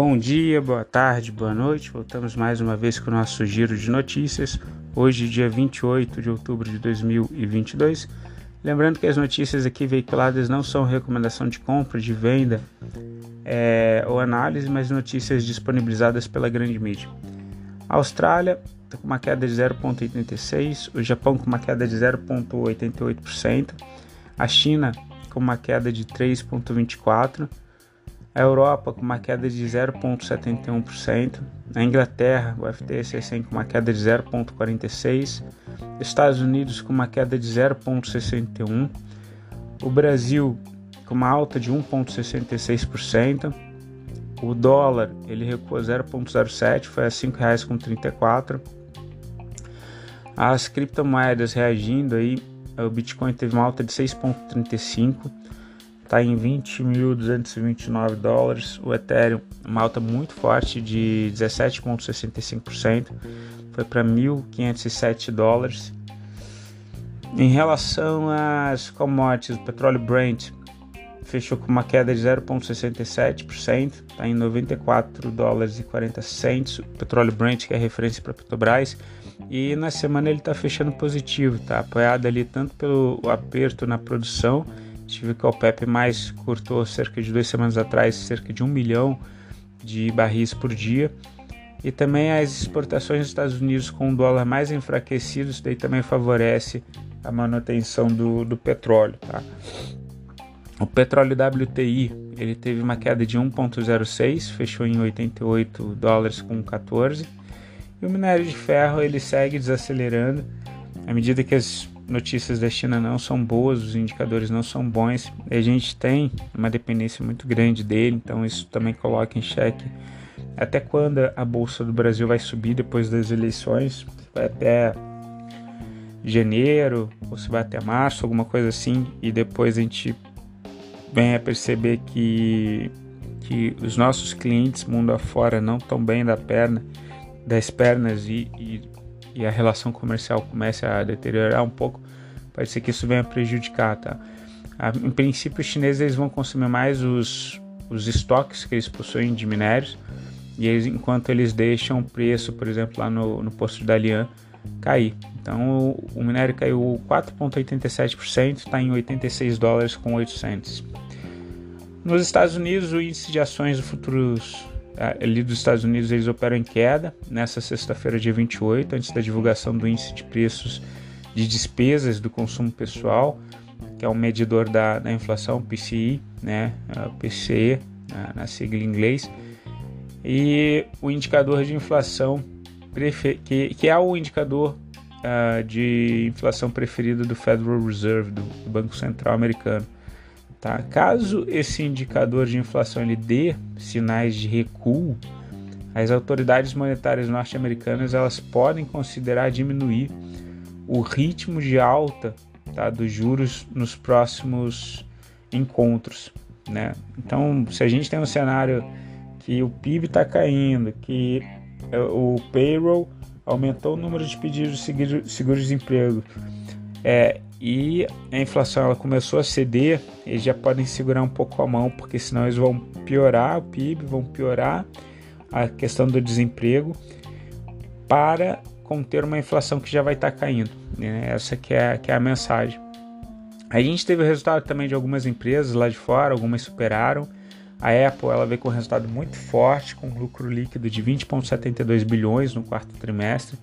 Bom dia, boa tarde, boa noite. Voltamos mais uma vez com o nosso giro de notícias. Hoje, dia 28 de outubro de 2022. Lembrando que as notícias aqui veiculadas não são recomendação de compra, de venda é, ou análise, mas notícias disponibilizadas pela grande mídia. A Austrália está com uma queda de 0,86%, o Japão com uma queda de 0,88%, a China com uma queda de 3,24%, a Europa com uma queda de 0,71%, a Inglaterra, o FTSE 100 com uma queda de 0,46%, Estados Unidos com uma queda de 0,61%, o Brasil com uma alta de 1,66%, o dólar ele recuou 0,07, foi a R$ 5,34. As criptomoedas reagindo aí, o Bitcoin teve uma alta de 6,35 está em 20.229 dólares. O Ethereum, uma alta muito forte de 17,65%, foi para 1.507 dólares. Em relação às commodities, o petróleo Brent fechou com uma queda de 0,67%, está em 94 dólares e 40 centos. O petróleo Brent, que é referência para Petrobras, e na semana ele está fechando positivo, tá apoiado ali tanto pelo aperto na produção Tive que o OPEP mais cortou cerca de duas semanas atrás cerca de um milhão de barris por dia. E também as exportações dos Estados Unidos com o dólar mais enfraquecido, isso daí também favorece a manutenção do, do petróleo. Tá? O petróleo WTI ele teve uma queda de 1,06, fechou em 88 dólares com 14. E o minério de ferro ele segue desacelerando à medida que as notícias da China não são boas, os indicadores não são bons, a gente tem uma dependência muito grande dele, então isso também coloca em xeque até quando a bolsa do Brasil vai subir depois das eleições, vai até janeiro ou se vai até março, alguma coisa assim, e depois a gente vem a perceber que que os nossos clientes mundo afora não estão bem da perna, das pernas e, e e a relação comercial comece a deteriorar um pouco, pode ser que isso venha a prejudicar, tá? Em princípio, os chineses eles vão consumir mais os, os estoques que eles possuem de minérios, e eles, enquanto eles deixam o preço, por exemplo, lá no, no posto de Dalian, cair. Então, o, o minério caiu 4,87%, está em 86 dólares com 800. Nos Estados Unidos, o índice de ações do futuros ali dos Estados Unidos eles operam em queda nessa sexta-feira, dia 28, antes da divulgação do índice de preços de despesas do consumo pessoal, que é um medidor da, da inflação, PCI, né, PCE, na, na sigla em inglês, e o indicador de inflação, que, que é o indicador uh, de inflação preferido do Federal Reserve, do, do Banco Central Americano. Tá? Caso esse indicador de inflação ele dê sinais de recuo, as autoridades monetárias norte-americanas elas podem considerar diminuir o ritmo de alta tá, dos juros nos próximos encontros. Né? Então, se a gente tem um cenário que o PIB está caindo, que é, o payroll aumentou o número de pedidos de seguro-desemprego, é, e a inflação ela começou a ceder, eles já podem segurar um pouco a mão, porque senão eles vão piorar o PIB, vão piorar a questão do desemprego para conter uma inflação que já vai estar tá caindo. Né? Essa que é, que é a mensagem. A gente teve o resultado também de algumas empresas lá de fora, algumas superaram. A Apple ela veio com um resultado muito forte, com um lucro líquido de 20,72 bilhões no quarto trimestre,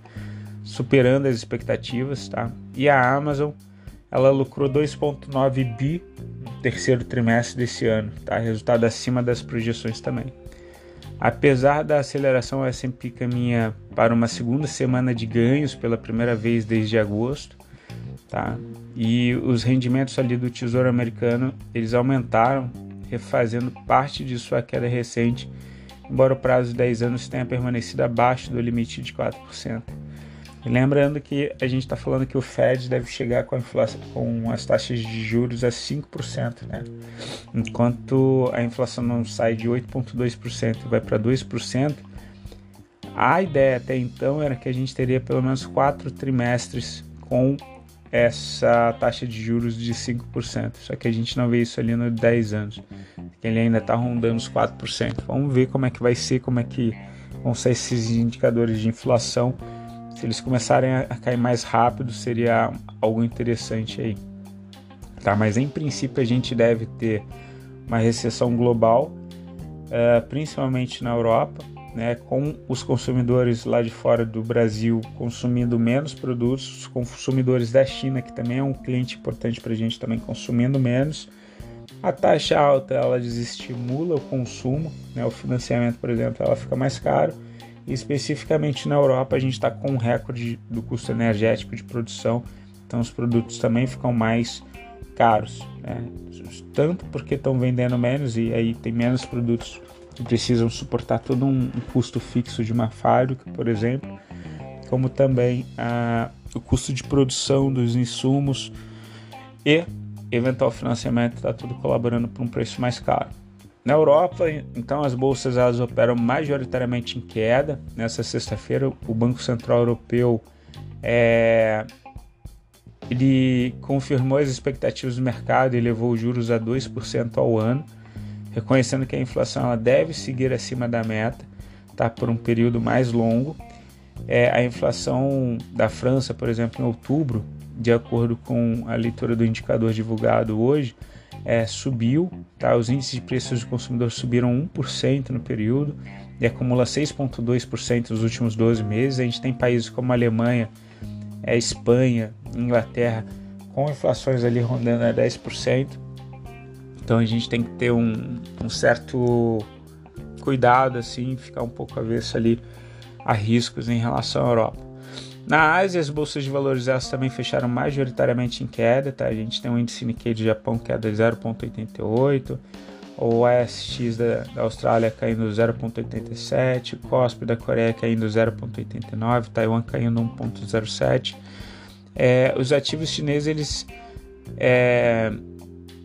superando as expectativas. Tá? E a Amazon ela lucrou 2,9 bi no terceiro trimestre desse ano, tá? Resultado acima das projeções também. Apesar da aceleração, o S&P caminha para uma segunda semana de ganhos pela primeira vez desde agosto, tá? E os rendimentos ali do Tesouro Americano, eles aumentaram, refazendo parte de sua queda recente, embora o prazo de 10 anos tenha permanecido abaixo do limite de 4%. E lembrando que a gente está falando que o Fed deve chegar com, a inflação, com as taxas de juros a 5%, né? Enquanto a inflação não sai de 8,2% e vai para 2%, a ideia até então era que a gente teria pelo menos quatro trimestres com essa taxa de juros de 5%. Só que a gente não vê isso ali nos 10 anos. Ele ainda está rondando os 4%. Vamos ver como é que vai ser, como é que vão ser esses indicadores de inflação. Se eles começarem a cair mais rápido, seria algo interessante aí. Tá, mas em princípio a gente deve ter uma recessão global, uh, principalmente na Europa, né, com os consumidores lá de fora do Brasil consumindo menos produtos, os consumidores da China, que também é um cliente importante para a gente, também consumindo menos. A taxa alta ela desestimula o consumo, né, o financiamento, por exemplo, ela fica mais caro. E especificamente na Europa a gente está com um recorde do custo energético de produção, então os produtos também ficam mais caros, né? tanto porque estão vendendo menos e aí tem menos produtos que precisam suportar todo um, um custo fixo de uma fábrica, por exemplo, como também a, o custo de produção dos insumos e eventual financiamento está tudo colaborando para um preço mais caro. Na Europa, então, as bolsas elas operam majoritariamente em queda. Nessa sexta-feira, o Banco Central Europeu é, ele confirmou as expectativas do mercado e levou os juros a 2% ao ano reconhecendo que a inflação deve seguir acima da meta tá, por um período mais longo. É, a inflação da França, por exemplo, em outubro, de acordo com a leitura do indicador divulgado hoje, é, subiu, tá? os índices de preços do consumidor subiram 1% no período e acumula 6,2% nos últimos 12 meses. A gente tem países como a Alemanha, é, Espanha, Inglaterra, com inflações ali rondando a 10%. Então a gente tem que ter um, um certo cuidado, assim, ficar um pouco avesso ali a riscos em relação à Europa. Na Ásia, as bolsas de valores elas também fecharam majoritariamente em queda, tá? A gente tem o índice Nikkei do Japão queda de 0,88, o ASX da, da Austrália caindo 0,87, o COSP da Coreia caindo 0,89, Taiwan caindo 1,07. É, os ativos chineses, eles é,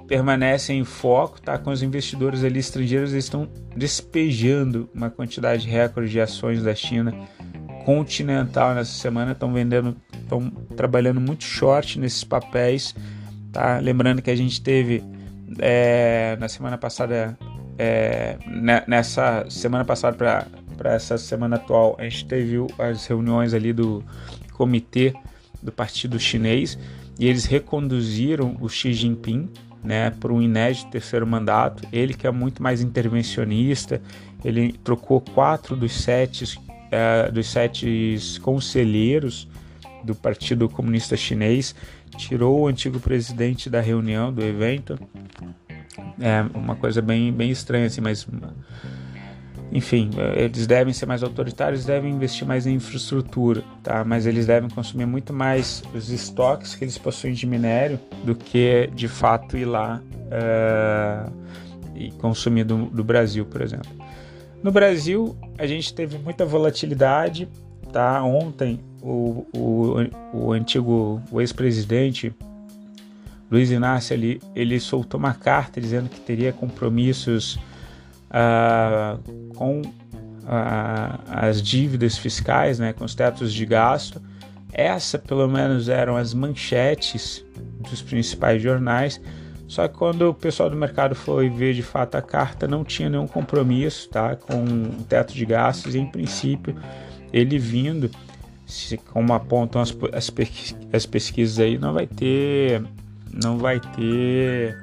permanecem em foco, tá? Com os investidores ali estrangeiros, eles estão despejando uma quantidade recorde de ações da China continental nessa semana, estão vendendo, estão trabalhando muito short nesses papéis, tá? Lembrando que a gente teve é, na semana passada, é, nessa semana passada para essa semana atual, a gente teve as reuniões ali do comitê do Partido Chinês e eles reconduziram o Xi Jinping né, para um inédito terceiro mandato. Ele que é muito mais intervencionista, ele trocou quatro dos sete, uh, dos sete conselheiros do Partido Comunista Chinês, tirou o antigo presidente da reunião, do evento. É uma coisa bem, bem estranha, assim, mas enfim, eles devem ser mais autoritários, devem investir mais em infraestrutura, tá? Mas eles devem consumir muito mais os estoques que eles possuem de minério do que de fato ir lá uh, e consumir do, do, Brasil, por exemplo. No Brasil, a gente teve muita volatilidade, tá? Ontem, o, o, o antigo ex-presidente Luiz Inácio ali, ele soltou uma carta dizendo que teria compromissos uh, com uh, as dívidas fiscais, né, com os tetos de gasto. Essa, pelo menos, eram as manchetes dos principais jornais. Só que quando o pessoal do mercado foi ver de fato a carta, não tinha nenhum compromisso tá, com o teto de gastos. E, em princípio, ele vindo, se, como apontam as, as, as pesquisas aí, não vai ter, não vai ter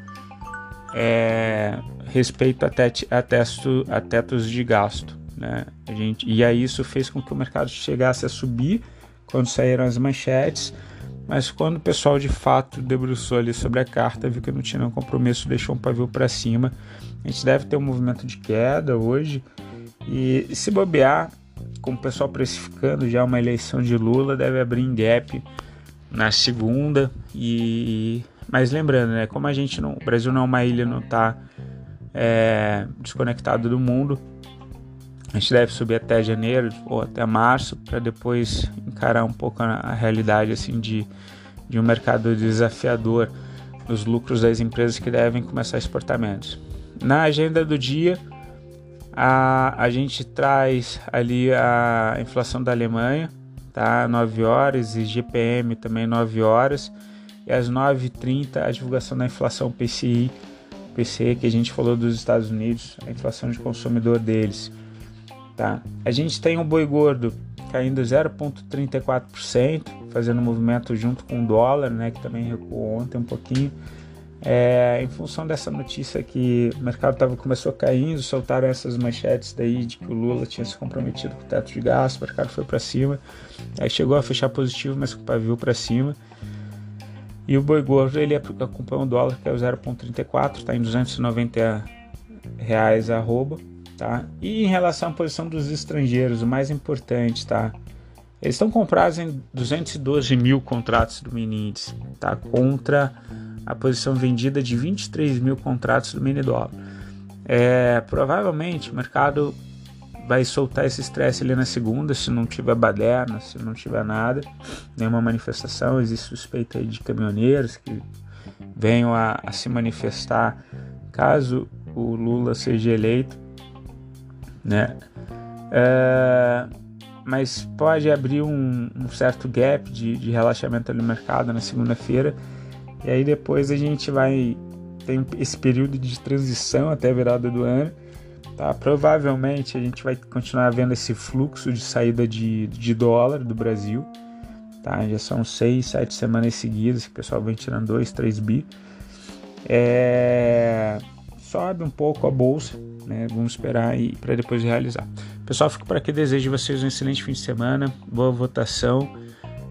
é, respeito a, tet, a, testo, a tetos de gasto. Né? A gente, e aí isso fez com que o mercado chegasse a subir quando saíram as manchetes, mas quando o pessoal de fato debruçou ali sobre a carta, viu que não tinha nenhum compromisso, deixou um pavio para cima. A gente deve ter um movimento de queda hoje e se bobear, com o pessoal precificando já uma eleição de Lula, deve abrir em gap na segunda e mas lembrando, né, como a gente não, o Brasil não é uma ilha, não está é, desconectado do mundo, a gente deve subir até janeiro ou até março para depois encarar um pouco a, realidade assim de, de um mercado desafiador nos lucros das empresas que devem começar exportamentos. Na agenda do dia, a, a gente traz ali a inflação da Alemanha, tá? 9 horas e GPM também 9 horas e às 9h30 a divulgação da inflação PCI, PCE que a gente falou dos Estados Unidos, a inflação de consumidor deles. Tá? A gente tem o boi gordo caindo 0,34%, fazendo movimento junto com o dólar, né, que também recuou ontem um pouquinho. É, em função dessa notícia que o mercado tava, começou caindo, soltaram essas manchetes daí de que o Lula tinha se comprometido com o teto de gasto, o mercado foi para cima, aí chegou a fechar positivo, mas o pavio para cima. E o boi gordo ele acompanha o dólar que é o 0,34, está em 290 reais arroba, tá? E em relação à posição dos estrangeiros, o mais importante, tá? Eles estão comprados em 212 mil contratos do mini índice, tá? Contra a posição vendida de 23 mil contratos do mini dólar. É, provavelmente o mercado vai soltar esse estresse ali na segunda, se não tiver baderna, se não tiver nada, nenhuma manifestação. Existe suspeita de caminhoneiros que venham a, a se manifestar caso o Lula seja eleito, né? É, mas pode abrir um, um certo gap de, de relaxamento no mercado na segunda-feira e aí depois a gente vai ter esse período de transição até a virada do ano. Tá? Provavelmente a gente vai continuar vendo esse fluxo de saída de, de dólar do Brasil. Tá? Já são seis, sete semanas seguidas que o pessoal vem tirando 2, 3 bi. É... Sobe um pouco a bolsa, né? vamos esperar para depois realizar. Pessoal, fico por aqui. Desejo vocês um excelente fim de semana, boa votação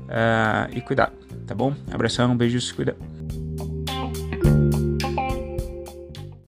uh, e cuidado, tá bom? Abração, um beijo, se cuida.